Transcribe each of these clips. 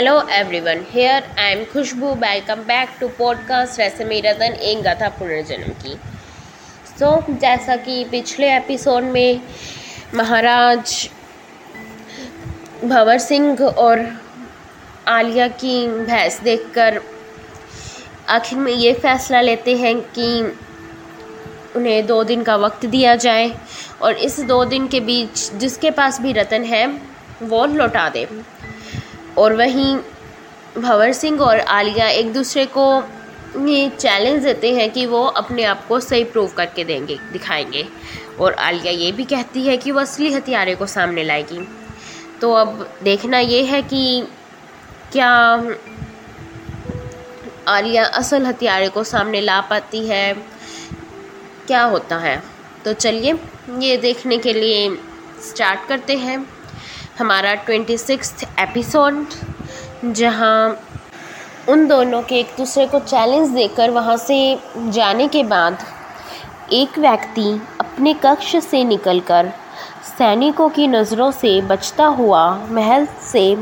Hello everyone, here I am Khushbu. Welcome back to podcast रेसमी रतन एक गाथा पुनर्जन्म की सो so, जैसा कि पिछले एपिसोड में महाराज भंवर सिंह और आलिया की भैंस देखकर आखिर में ये फैसला लेते हैं कि उन्हें दो दिन का वक्त दिया जाए और इस दो दिन के बीच जिसके पास भी रतन है वो लौटा दे। और वहीं भंवर सिंह और आलिया एक दूसरे को ये चैलेंज देते हैं कि वो अपने आप को सही प्रूव करके देंगे, दिखाएँगे। और आलिया ये भी कहती है कि वो असली हथियारे को सामने लाएगी। तो अब देखना ये है कि क्या आलिया असल हथियारे को सामने ला पाती है, क्या होता है? तो चलिए, ये देखने के लिए स्टार्ट करते हैं। हमारा ट्वेंटी सिक्स एपिसोड, जहाँ उन दोनों के एक दूसरे को चैलेंज देकर वहाँ से जाने के बाद एक व्यक्ति अपने कक्ष से निकलकर सैनिकों की नज़रों से बचता हुआ महल से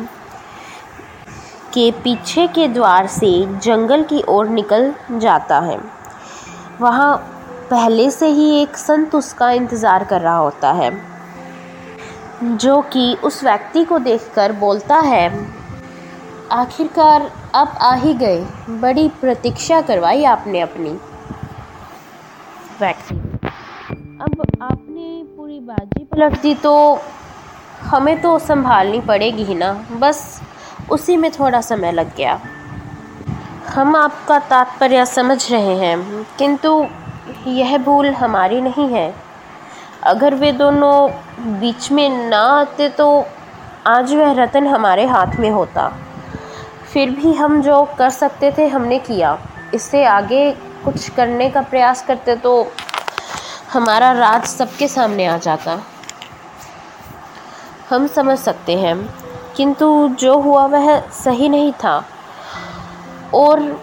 के पीछे के द्वार से जंगल की ओर निकल जाता है। वहाँ पहले से ही एक संत उसका इंतज़ार कर रहा होता है। जो कि उस व्यक्ति को देखकर बोलता है, आखिरकार आप आ ही गए। बड़ी प्रतीक्षा करवाई आपने अपनी। व्यक्ति, अब आपने पूरी बाजी पलट दी तो हमें तो संभालनी पड़ेगी ही ना। बस उसी में थोड़ा समय लग गया। हम आपका तात्पर्य समझ रहे हैं, किंतु यह भूल हमारी नहीं है। अगर वे दोनों बीच में ना आते तो आज वह रतन हमारे हाथ में होता। फिर भी हम जो कर सकते थे, हमने किया। इससे आगे कुछ करने का प्रयास करते तो हमारा राज सबके सामने आ जाता। हम समझ सकते हैं, किंतु जो हुआ वह सही नहीं था। और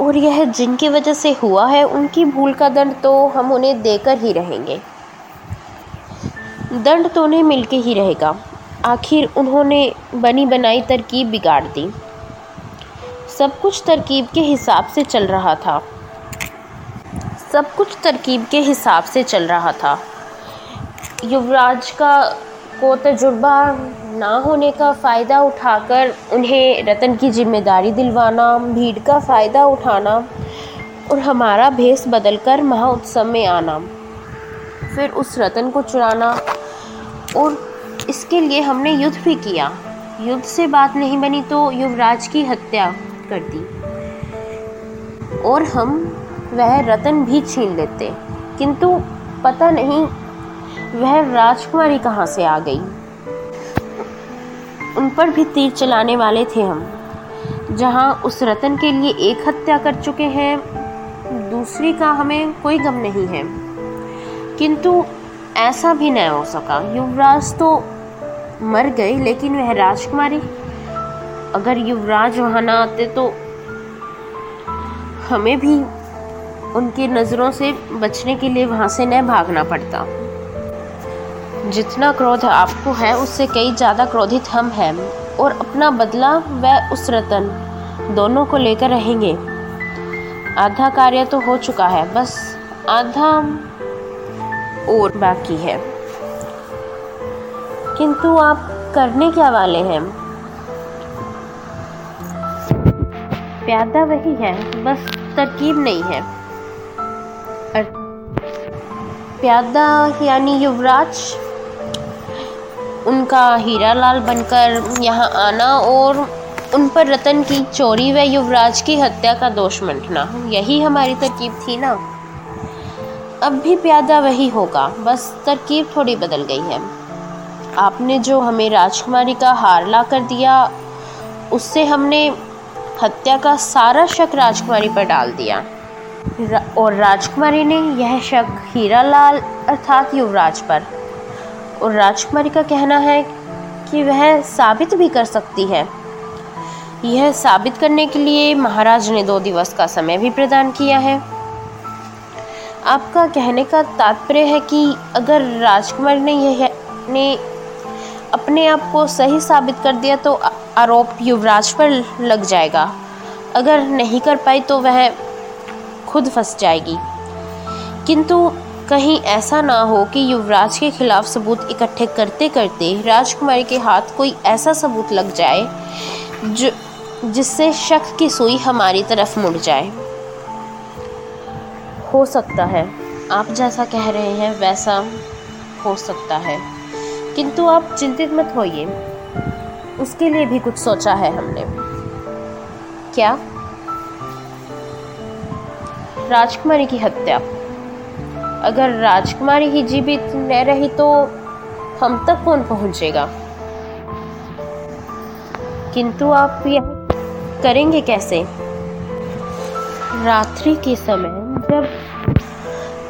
और यह जिनकी वजह से हुआ है, उनकी भूल का दंड तो हम उन्हें देकर ही रहेंगे। दंड तो उन्हें मिल के ही रहेगा। आखिर उन्होंने बनी बनाई तरकीब बिगाड़ दी। सब कुछ तरकीब के हिसाब से चल रहा था। सब कुछ तरकीब के हिसाब से चल रहा था। युवराज का को तजुर्बा ना होने का फ़ायदा उठाकर उन्हें रतन की ज़िम्मेदारी दिलवाना, भीड़ का फ़ायदा उठाना और हमारा भेस बदलकर महाउत्सव में आना। फिर उस रतन को चुराना और इसके लिए हमने युद्ध भी किया। युद्ध से बात नहीं बनी तो युवराज की हत्या कर दी। और हम वह रतन भी छीन लेते। किंतु पता नहीं वह राजकुमारी कहाँ से आ गई। उन पर भी तीर चलाने वाले थे हम। जहाँ उस रतन के लिए एक हत्या कर चुके हैं, दूसरी का हमें कोई गम नहीं है। किंतु ऐसा भी न हो सका। युवराज तो मर गए, लेकिन वह राजकुमारी। अगर युवराज वहाँ ना आते तो हमें भी उनकी नज़रों से बचने के लिए वहाँ से न भागना पड़ता। जितना क्रोध आपको है, उससे कई ज़्यादा क्रोधित हम हैं, और अपना बदला व उस रतन दोनों को लेकर रहेंगे। आधा कार्य तो हो चुका है, बस आधा और बाकी है। किंतु आप करने क्या वाले हैं? प्यादा वही है, बस तरकीब नहीं है। प्यादा यानी युवराज, उनका हीरा लाल बनकर यहाँ आना और उन पर रतन की चोरी व युवराज की हत्या का दोष मंटना यही हमारी तरकीब थी ना? अब भी प्यादा वही होगा। बस तरकीब थोड़ी बदल गई है। आपने जो हमें राजकुमारी का हार ला कर दिया, उससे हमने हत्या का सारा शक राजकुमारी पर डाल दिया। और राजकुमारी ने यह शक हीरा लाल अर्थात युवराज पर। और राजकुमारी का कहना है कि वह साबित भी कर सकती है। यह साबित करने के लिए महाराज ने दो दिवस का समय भी प्रदान किया है। आपका कहने का तात्पर्य है कि अगर राजकुमार ने यह ने अपने आप को सही साबित कर दिया तो आरोप युवराज पर लग जाएगा। अगर नहीं कर पाई तो वह खुद फंस जाएगी। किंतु कहीं ऐसा ना हो कि युवराज के खिलाफ सबूत इकट्ठे करते करते राजकुमारी के हाथ कोई ऐसा सबूत लग जाए, जो जिससे शक की सुई हमारी तरफ़ मुड़ जाए। हो सकता है। आप जैसा कह रहे हैं, वैसा हो सकता है। किंतु आप चिंतित मत होइए। उसके लिए भी कुछ सोचा है हमने। क्या? राजकुमारी की हत्या। अगर राजकुमारी ही जीवित न रही तो हम तक कौन पहुंचेगा? किंतु आप यह करेंगे कैसे? रात्रि के समय जब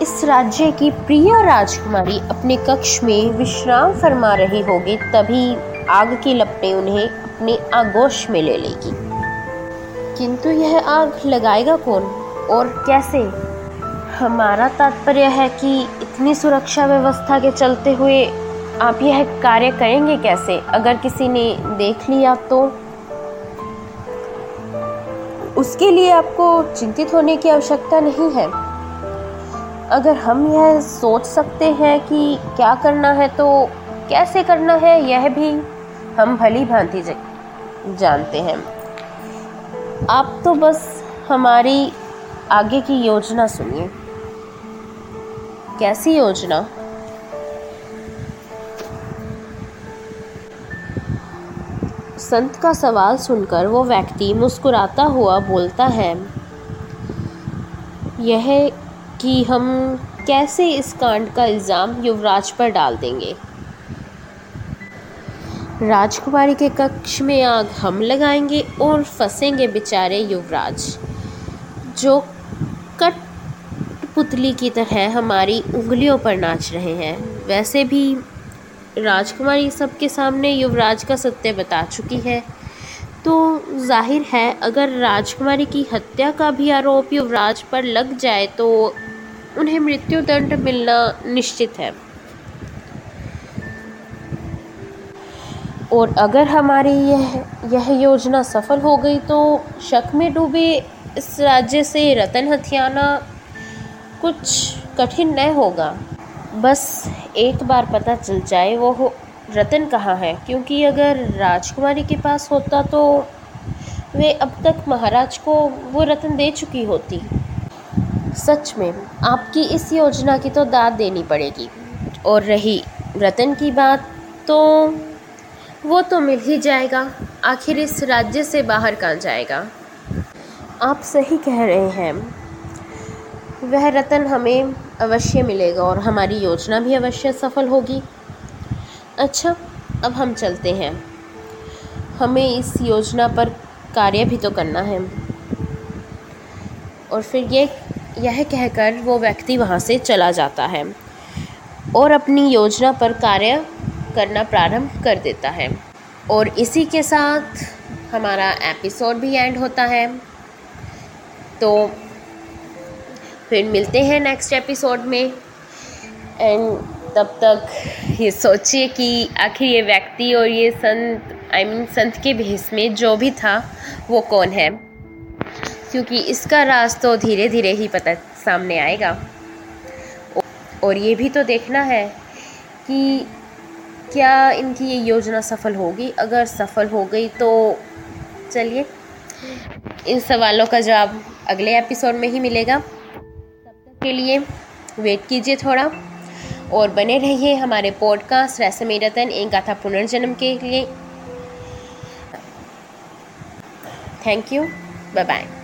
इस राज्य की प्रिय राजकुमारी अपने कक्ष में विश्राम फरमा रही होगी, तभी आग की लपटें उन्हें अपने आगोश में ले लेगी। किंतु यह आग लगाएगा कौन और कैसे? हमारा तात्पर्य है कि इतनी सुरक्षा व्यवस्था के चलते हुए आप यह कार्य करेंगे कैसे? अगर किसी ने देख लिया तो उसके लिए आपको चिंतित होने की आवश्यकता नहीं है। अगर हम यह सोच सकते हैं कि क्या करना है तो कैसे करना है, यह भी हम भली भांति जानते हैं। आप तो बस हमारी आगे की योजना सुनिए। कैसी योजना? संत का सवाल सुनकर वो व्यक्ति मुस्कुराता हुआ बोलता है, यह कि हम कैसे इस कांड का इल्ज़ाम युवराज पर डाल देंगे? राजकुमारी के कक्ष में आग हम लगाएँगे और फंसेंगे बेचारे युवराज। जो कट पुतली की तरह हमारी उंगलियों पर नाच रहे हैं, वैसे भी राजकुमारी सबके सामने युवराज का सत्य बता चुकी है। तो ज़ाहिर है, अगर राजकुमारी की हत्या का भी आरोप युवराज पर लग जाए तो उन्हें मृत्यु दंड मिलना निश्चित है। और अगर हमारी यह यह योजना सफल हो गई तो शक में डूबे इस राज्य से रतन हथियाना कुछ कठिन न होगा। बस एक बार पता चल जाए वो हो रतन कहाँ है। क्योंकि अगर राजकुमारी के पास होता तो वे अब तक महाराज को वो रतन दे चुकी होती। सच में, आपकी इस योजना की तो दाद देनी पड़ेगी। और रही रतन की बात तो वो तो मिल ही जाएगा। आखिर इस राज्य से बाहर कहाँ जाएगा? आप सही कह रहे हैं। वह रतन हमें अवश्य मिलेगा और हमारी योजना भी अवश्य सफल होगी। अच्छा अब हम चलते हैं। हमें इस योजना पर कार्य भी तो करना है। और फिर ये, यह कहकर वो व्यक्ति वहाँ से चला जाता है और अपनी योजना पर कार्य करना प्रारंभ कर देता है। और इसी के साथ हमारा एपिसोड भी एंड होता है। तो फिर मिलते हैं नेक्स्ट एपिसोड में। एंड तब तक ये सोचिए कि आखिर ये व्यक्ति और ये संत आई I मीन mean, संत के भेस में जो भी था वो कौन है? क्योंकि इसका राज तो धीरे धीरे ही पता सामने आएगा। और ये भी तो देखना है कि क्या इनकी ये योजना सफल होगी। अगर सफल हो गई तो चलिए इन सवालों का जवाब अगले एपिसोड में ही मिलेगा। के लिए वेट कीजिए थोड़ा। और बने रहिए हमारे पॉडकास्ट रसमी रतन एक गाथा पुनर्जन्म के लिए। Thank you bye bye